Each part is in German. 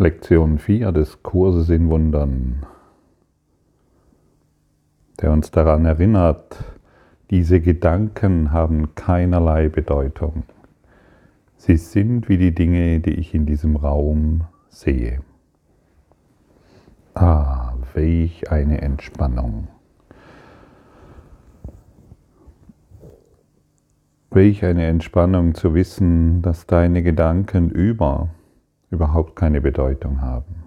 Lektion 4 des Kurses in Wundern, der uns daran erinnert, diese Gedanken haben keinerlei Bedeutung. Sie sind wie die Dinge, die ich in diesem Raum sehe. Ah, welch eine Entspannung. Welch eine Entspannung zu wissen, dass deine Gedanken über überhaupt keine Bedeutung haben.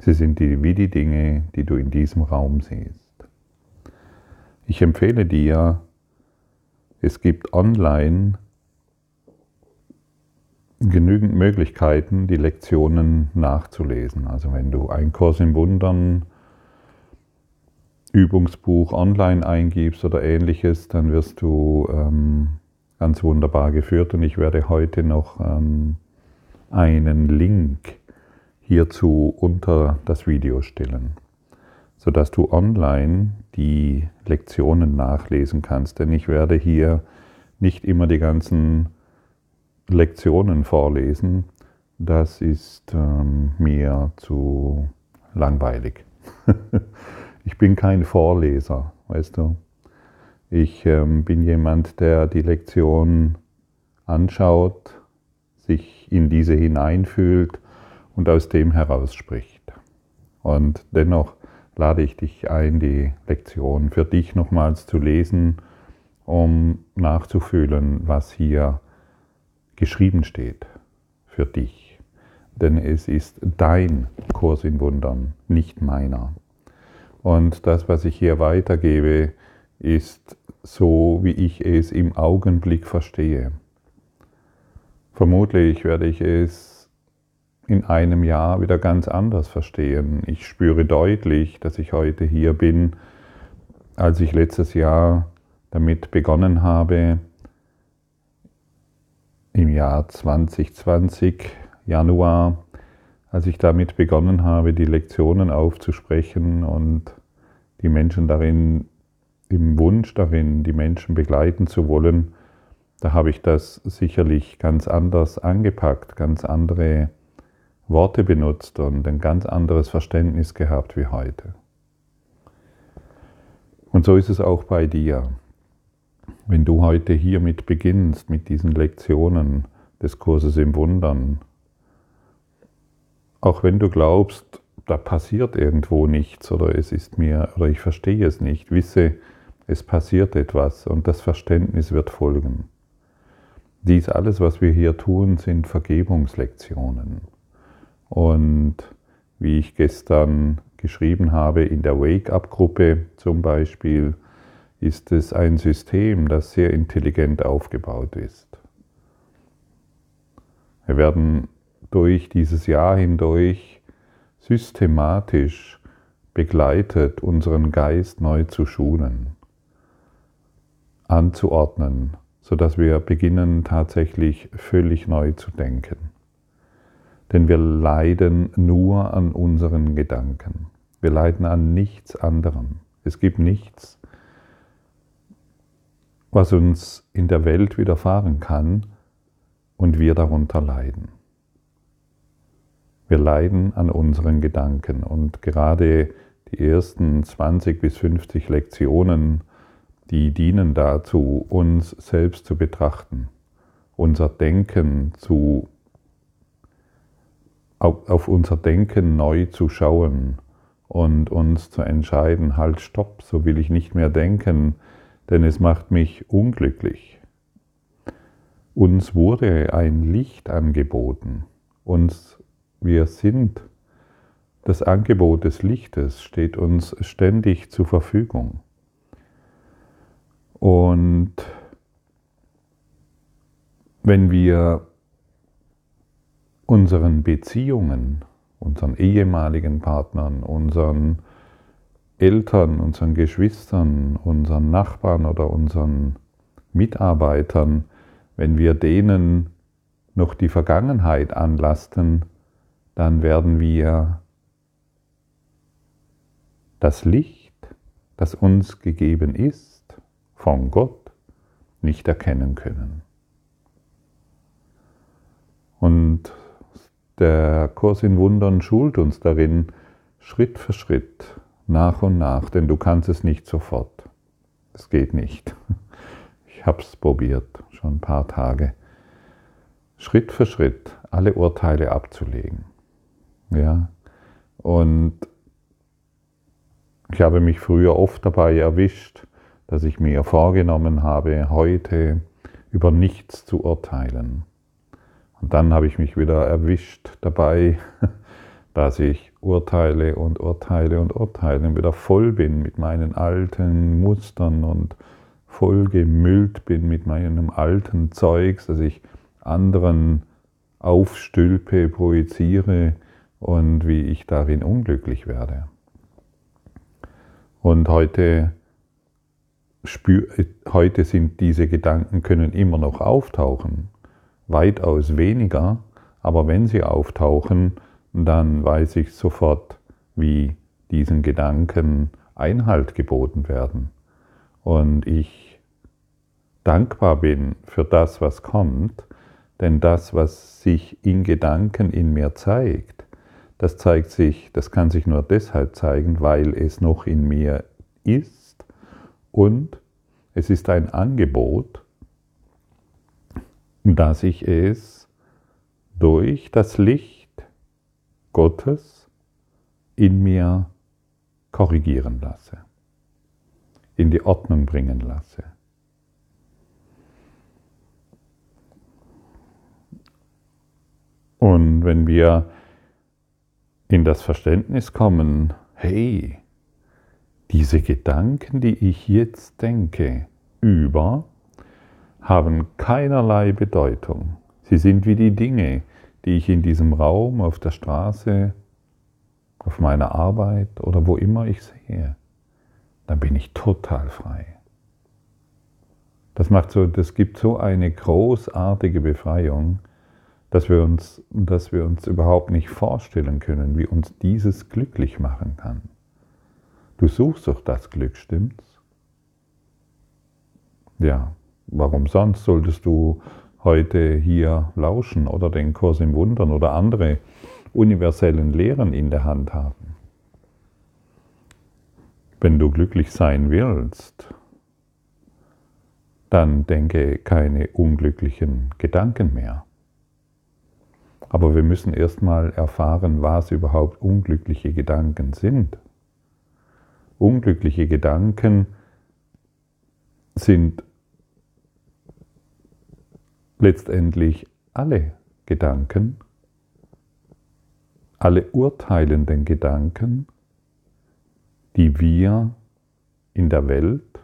Sie sind die, wie die Dinge, die du in diesem Raum siehst. Ich empfehle dir, es gibt online genügend Möglichkeiten, die Lektionen nachzulesen. Also wenn du ein Kurs im Wundern, Übungsbuch online eingibst oder ähnliches, dann wirst du ähm, ganz wunderbar geführt. Und ich werde heute noch ähm, einen Link hierzu unter das Video stellen, sodass du online die Lektionen nachlesen kannst. Denn ich werde hier nicht immer die ganzen Lektionen vorlesen. Das ist ähm, mir zu langweilig. ich bin kein Vorleser, weißt du. Ich ähm, bin jemand, der die Lektion anschaut, sich in diese hineinfühlt und aus dem heraus spricht. Und dennoch lade ich dich ein, die Lektion für dich nochmals zu lesen, um nachzufühlen, was hier geschrieben steht für dich. Denn es ist dein Kurs in Wundern, nicht meiner. Und das, was ich hier weitergebe, ist so, wie ich es im Augenblick verstehe. Vermutlich werde ich es in einem Jahr wieder ganz anders verstehen. Ich spüre deutlich, dass ich heute hier bin, als ich letztes Jahr damit begonnen habe, im Jahr 2020, Januar, als ich damit begonnen habe, die Lektionen aufzusprechen und die Menschen darin, im Wunsch darin, die Menschen begleiten zu wollen, da habe ich das sicherlich ganz anders angepackt, ganz andere Worte benutzt und ein ganz anderes Verständnis gehabt wie heute. Und so ist es auch bei dir. Wenn du heute hiermit beginnst, mit diesen Lektionen des Kurses im Wundern, auch wenn du glaubst, da passiert irgendwo nichts oder es ist mir oder ich verstehe es nicht, wisse, es passiert etwas und das Verständnis wird folgen. Dies alles, was wir hier tun, sind Vergebungslektionen. Und wie ich gestern geschrieben habe in der Wake-up-Gruppe zum Beispiel, ist es ein System, das sehr intelligent aufgebaut ist. Wir werden durch dieses Jahr hindurch systematisch begleitet, unseren Geist neu zu schulen, anzuordnen, sodass wir beginnen tatsächlich völlig neu zu denken. Denn wir leiden nur an unseren Gedanken. Wir leiden an nichts anderem. Es gibt nichts, was uns in der Welt widerfahren kann und wir darunter leiden. Wir leiden an unseren Gedanken und gerade die ersten 20 bis 50 Lektionen die dienen dazu, uns selbst zu betrachten, unser Denken zu, auf unser Denken neu zu schauen und uns zu entscheiden, halt, stopp, so will ich nicht mehr denken, denn es macht mich unglücklich. Uns wurde ein Licht angeboten. Uns, wir sind, das Angebot des Lichtes steht uns ständig zur Verfügung. Und wenn wir unseren Beziehungen, unseren ehemaligen Partnern, unseren Eltern, unseren Geschwistern, unseren Nachbarn oder unseren Mitarbeitern, wenn wir denen noch die Vergangenheit anlasten, dann werden wir das Licht, das uns gegeben ist, von Gott nicht erkennen können. Und der Kurs in Wundern schult uns darin, Schritt für Schritt, nach und nach, denn du kannst es nicht sofort. Es geht nicht. Ich habe es probiert, schon ein paar Tage. Schritt für Schritt alle Urteile abzulegen. Ja, und ich habe mich früher oft dabei erwischt, dass ich mir vorgenommen habe, heute über nichts zu urteilen. Und dann habe ich mich wieder erwischt dabei, dass ich urteile und urteile und urteile und wieder voll bin mit meinen alten Mustern und voll gemüllt bin mit meinem alten Zeugs, dass ich anderen aufstülpe, projiziere und wie ich darin unglücklich werde. Und heute, spür, heute sind diese Gedanken, können immer noch auftauchen, weitaus weniger, aber wenn sie auftauchen, dann weiß ich sofort, wie diesen Gedanken Einhalt geboten werden. Und ich dankbar bin für das, was kommt, denn das, was sich in Gedanken in mir zeigt, das zeigt sich, das kann sich nur deshalb zeigen, weil es noch in mir ist und es ist ein Angebot, dass ich es durch das Licht Gottes in mir korrigieren lasse, in die Ordnung bringen lasse. Und wenn wir in das Verständnis kommen, hey, diese Gedanken, die ich jetzt denke über, haben keinerlei Bedeutung. Sie sind wie die Dinge, die ich in diesem Raum, auf der Straße, auf meiner Arbeit oder wo immer ich sehe. Dann bin ich total frei. Das macht so, das gibt so eine großartige Befreiung dass wir uns, dass wir uns überhaupt nicht vorstellen können, wie uns dieses glücklich machen kann. Du suchst doch das Glück, stimmt's? Ja, warum sonst solltest du heute hier lauschen oder den Kurs im Wundern oder andere universellen Lehren in der Hand haben? Wenn du glücklich sein willst, dann denke keine unglücklichen Gedanken mehr. Aber wir müssen erstmal erfahren, was überhaupt unglückliche Gedanken sind. Unglückliche Gedanken sind letztendlich alle Gedanken, alle urteilenden Gedanken, die wir in der Welt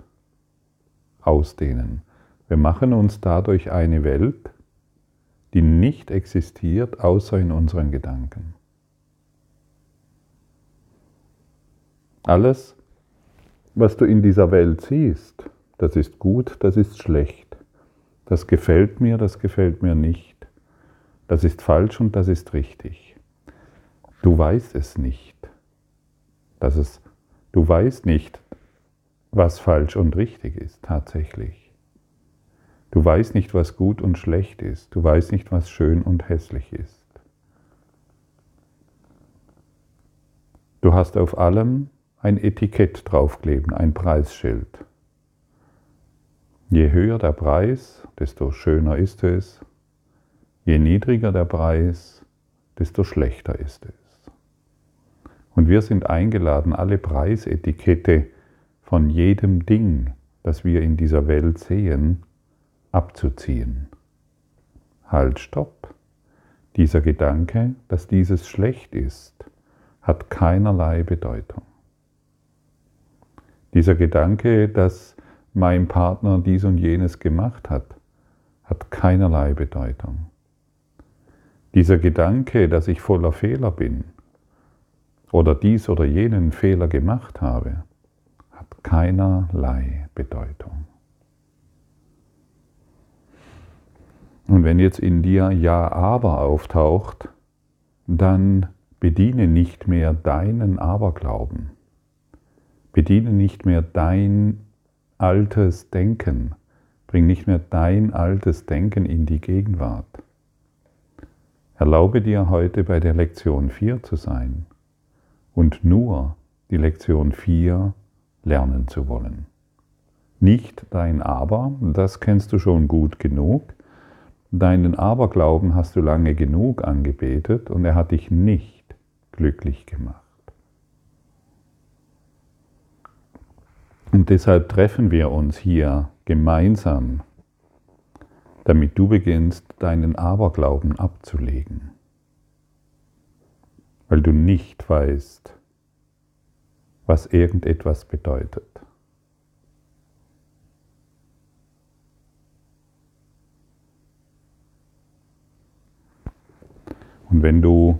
ausdehnen. Wir machen uns dadurch eine Welt, die nicht existiert außer in unseren Gedanken. Alles, was du in dieser Welt siehst, das ist gut, das ist schlecht. Das gefällt mir, das gefällt mir nicht. Das ist falsch und das ist richtig. Du weißt es nicht. Dass es, du weißt nicht, was falsch und richtig ist tatsächlich. Du weißt nicht, was gut und schlecht ist. Du weißt nicht, was schön und hässlich ist. Du hast auf allem ein Etikett draufkleben, ein Preisschild. Je höher der Preis, desto schöner ist es. Je niedriger der Preis, desto schlechter ist es. Und wir sind eingeladen, alle Preisetikette von jedem Ding, das wir in dieser Welt sehen, abzuziehen. Halt, stopp. Dieser Gedanke, dass dieses schlecht ist, hat keinerlei Bedeutung. Dieser Gedanke, dass mein Partner dies und jenes gemacht hat, hat keinerlei Bedeutung. Dieser Gedanke, dass ich voller Fehler bin oder dies oder jenen Fehler gemacht habe, hat keinerlei Bedeutung. Und wenn jetzt in dir Ja, aber auftaucht, dann bediene nicht mehr deinen Aberglauben. Bediene nicht mehr dein altes Denken. Bring nicht mehr dein altes Denken in die Gegenwart. Erlaube dir heute bei der Lektion 4 zu sein und nur die Lektion 4 lernen zu wollen. Nicht dein Aber, das kennst du schon gut genug. Deinen Aberglauben hast du lange genug angebetet und er hat dich nicht glücklich gemacht. Und deshalb treffen wir uns hier gemeinsam damit du beginnst, deinen Aberglauben abzulegen, weil du nicht weißt, was irgendetwas bedeutet. Und wenn du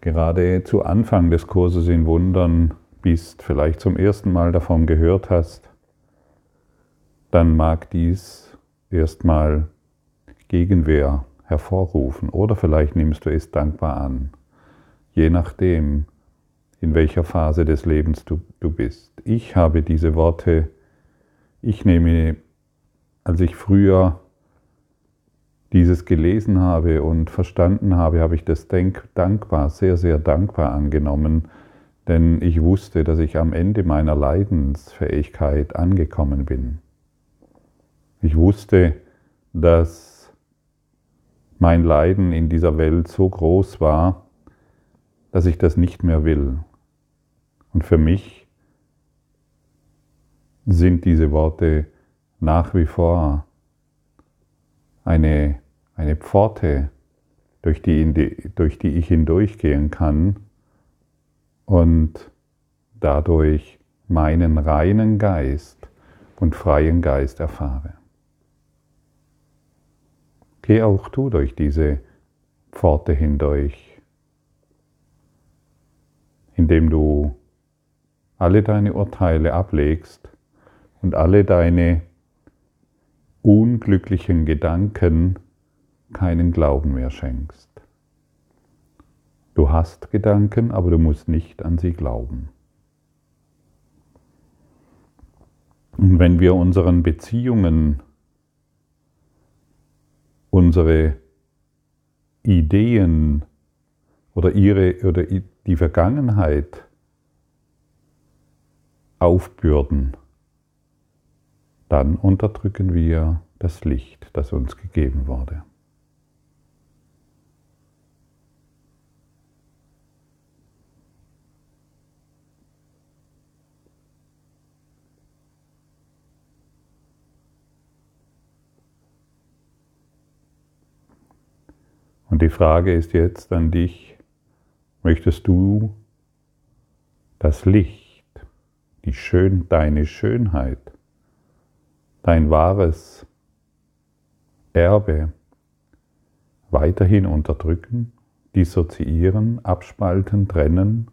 gerade zu Anfang des Kurses in Wundern bist, vielleicht zum ersten Mal davon gehört hast, dann mag dies erstmal Gegenwehr hervorrufen oder vielleicht nimmst du es dankbar an, je nachdem, in welcher Phase des Lebens du, du bist. Ich habe diese Worte, ich nehme, als ich früher dieses gelesen habe und verstanden habe, habe ich das denk, dankbar, sehr, sehr dankbar angenommen, denn ich wusste, dass ich am Ende meiner Leidensfähigkeit angekommen bin. Ich wusste, dass mein Leiden in dieser Welt so groß war, dass ich das nicht mehr will. Und für mich sind diese Worte nach wie vor eine, eine Pforte, durch die, durch die ich hindurchgehen kann und dadurch meinen reinen Geist und freien Geist erfahre. Geh auch du durch diese Pforte hindurch, indem du alle deine Urteile ablegst und alle deine unglücklichen Gedanken keinen Glauben mehr schenkst. Du hast Gedanken, aber du musst nicht an sie glauben. Und wenn wir unseren Beziehungen unsere Ideen oder ihre oder die Vergangenheit aufbürden, dann unterdrücken wir das Licht, das uns gegeben wurde. Und die Frage ist jetzt an dich, möchtest du das Licht, die Schön, deine Schönheit, dein wahres Erbe weiterhin unterdrücken, dissoziieren, abspalten, trennen?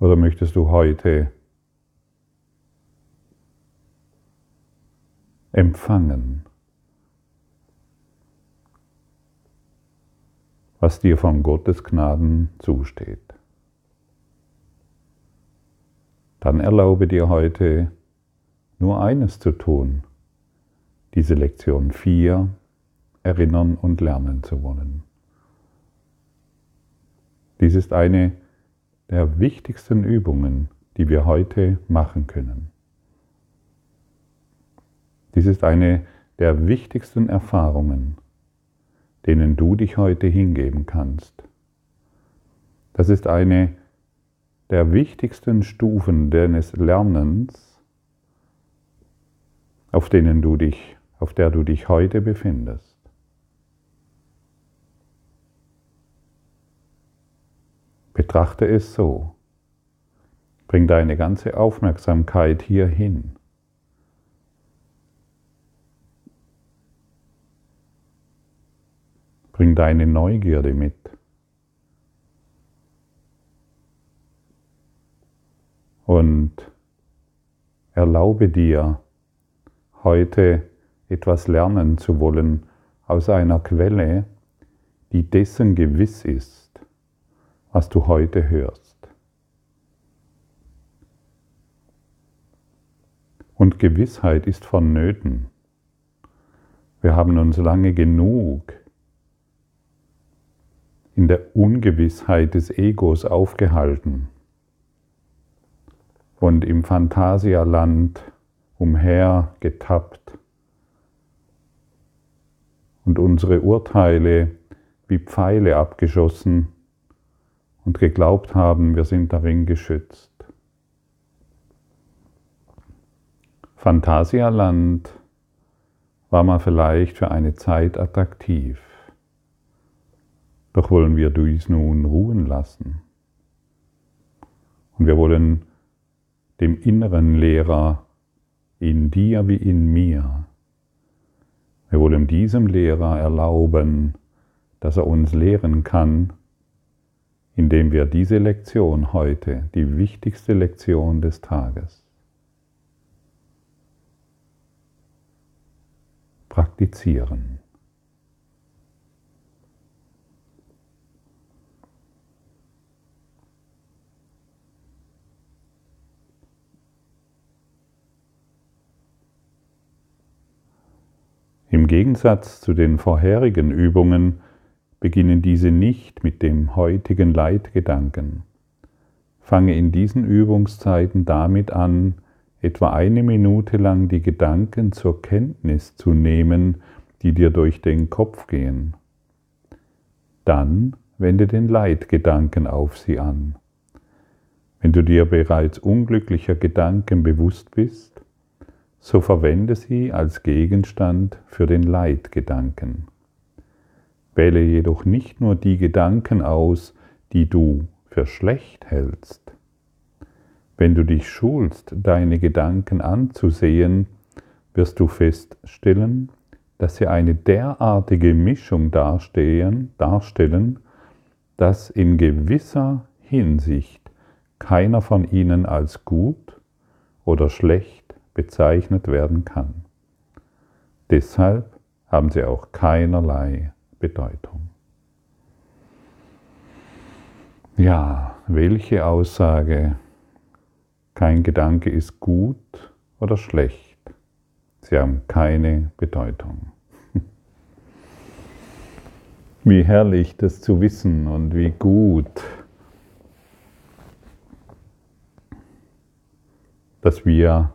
Oder möchtest du heute empfangen? Was dir von Gottes Gnaden zusteht. Dann erlaube dir heute nur eines zu tun, diese Lektion 4 erinnern und lernen zu wollen. Dies ist eine der wichtigsten Übungen, die wir heute machen können. Dies ist eine der wichtigsten Erfahrungen, denen du dich heute hingeben kannst. Das ist eine der wichtigsten Stufen deines Lernens, auf denen du dich, auf der du dich heute befindest. Betrachte es so. Bring deine ganze Aufmerksamkeit hierhin. Bring deine Neugierde mit. Und erlaube dir, heute etwas lernen zu wollen aus einer Quelle, die dessen gewiss ist, was du heute hörst. Und Gewissheit ist vonnöten. Wir haben uns lange genug in der Ungewissheit des Egos aufgehalten und im Phantasialand umhergetappt und unsere Urteile wie Pfeile abgeschossen und geglaubt haben, wir sind darin geschützt. Phantasialand war mal vielleicht für eine Zeit attraktiv. Doch wollen wir dies nun ruhen lassen. Und wir wollen dem inneren Lehrer in dir wie in mir, wir wollen diesem Lehrer erlauben, dass er uns lehren kann, indem wir diese Lektion heute, die wichtigste Lektion des Tages, praktizieren. Im Gegensatz zu den vorherigen Übungen beginnen diese nicht mit dem heutigen Leitgedanken. Fange in diesen Übungszeiten damit an, etwa eine Minute lang die Gedanken zur Kenntnis zu nehmen, die dir durch den Kopf gehen. Dann wende den Leitgedanken auf sie an. Wenn du dir bereits unglücklicher Gedanken bewusst bist, so verwende sie als Gegenstand für den Leitgedanken. Wähle jedoch nicht nur die Gedanken aus, die du für schlecht hältst. Wenn du dich schulst, deine Gedanken anzusehen, wirst du feststellen, dass sie eine derartige Mischung darstellen, dass in gewisser Hinsicht keiner von ihnen als gut oder schlecht bezeichnet werden kann. Deshalb haben sie auch keinerlei Bedeutung. Ja, welche Aussage, kein Gedanke ist gut oder schlecht, sie haben keine Bedeutung. Wie herrlich das zu wissen und wie gut, dass wir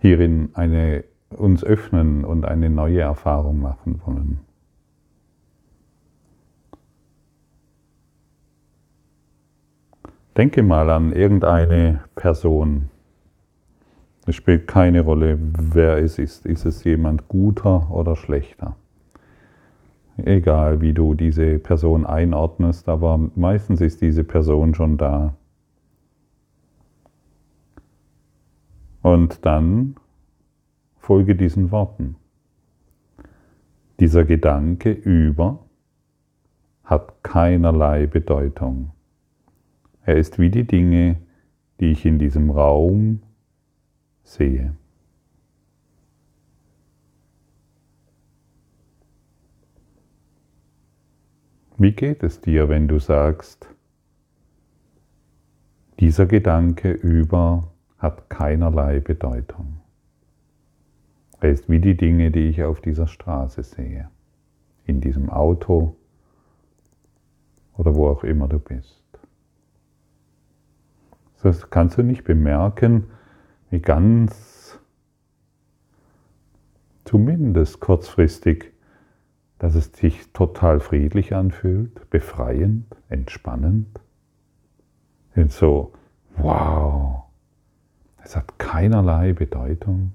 hierin eine, uns öffnen und eine neue Erfahrung machen wollen. Denke mal an irgendeine Person. Es spielt keine Rolle, wer es ist. Ist es jemand guter oder schlechter? Egal, wie du diese Person einordnest, aber meistens ist diese Person schon da. Und dann folge diesen Worten. Dieser Gedanke über hat keinerlei Bedeutung. Er ist wie die Dinge, die ich in diesem Raum sehe. Wie geht es dir, wenn du sagst, dieser Gedanke über hat keinerlei Bedeutung. Er ist wie die Dinge, die ich auf dieser Straße sehe, in diesem Auto oder wo auch immer du bist. Das kannst du nicht bemerken, wie ganz zumindest kurzfristig, dass es sich total friedlich anfühlt, befreiend, entspannend. Und so, wow, es hat keinerlei Bedeutung.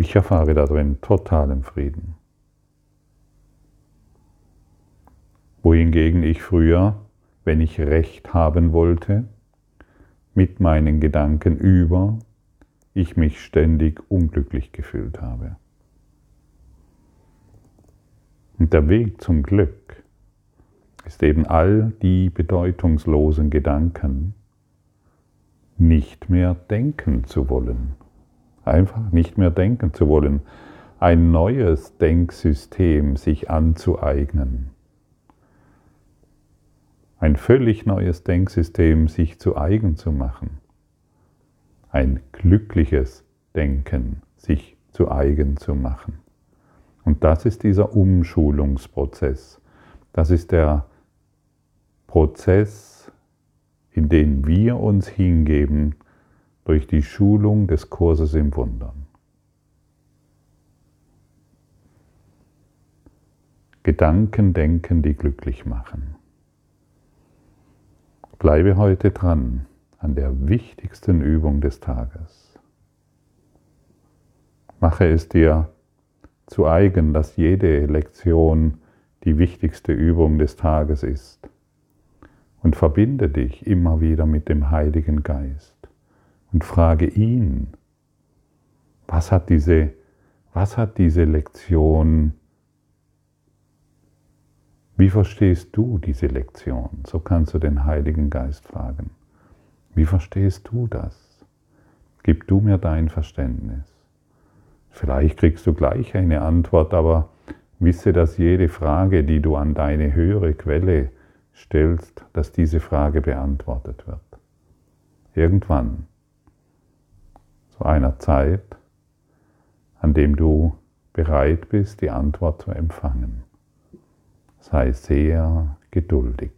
Ich erfahre darin totalen Frieden. Wohingegen ich früher, wenn ich Recht haben wollte, mit meinen Gedanken über, ich mich ständig unglücklich gefühlt habe. Und der Weg zum Glück ist eben all die bedeutungslosen Gedanken nicht mehr denken zu wollen. Einfach nicht mehr denken zu wollen. Ein neues Denksystem sich anzueignen. Ein völlig neues Denksystem sich zu eigen zu machen. ein glückliches Denken sich zu eigen zu machen. Und das ist dieser Umschulungsprozess. Das ist der Prozess, in den wir uns hingeben durch die Schulung des Kurses im Wundern. Gedanken denken, die glücklich machen. Bleibe heute dran an der wichtigsten Übung des Tages. Mache es dir zu eigen, dass jede Lektion die wichtigste Übung des Tages ist. Und verbinde dich immer wieder mit dem Heiligen Geist und frage ihn, was hat diese, was hat diese Lektion wie verstehst du diese Lektion? So kannst du den Heiligen Geist fragen. Wie verstehst du das? Gib du mir dein Verständnis. Vielleicht kriegst du gleich eine Antwort, aber wisse, dass jede Frage, die du an deine höhere Quelle stellst, dass diese Frage beantwortet wird. Irgendwann, zu einer Zeit, an dem du bereit bist, die Antwort zu empfangen sei sehr geduldig.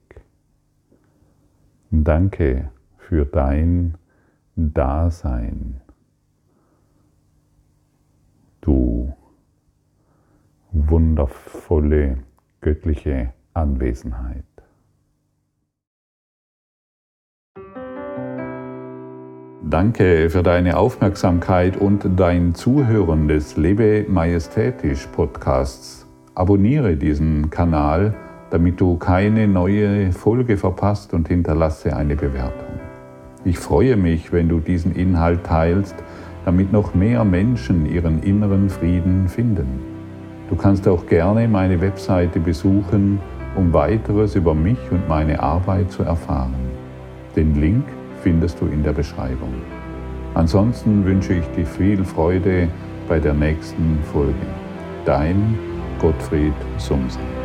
Danke für dein Dasein, du wundervolle göttliche Anwesenheit. Danke für deine Aufmerksamkeit und dein Zuhören des Lebe Majestätisch Podcasts abonniere diesen Kanal, damit du keine neue Folge verpasst und hinterlasse eine Bewertung. Ich freue mich, wenn du diesen Inhalt teilst, damit noch mehr Menschen ihren inneren Frieden finden. Du kannst auch gerne meine Webseite besuchen, um weiteres über mich und meine Arbeit zu erfahren. Den Link findest du in der Beschreibung. Ansonsten wünsche ich dir viel Freude bei der nächsten Folge. Dein Gottfried Sumsen.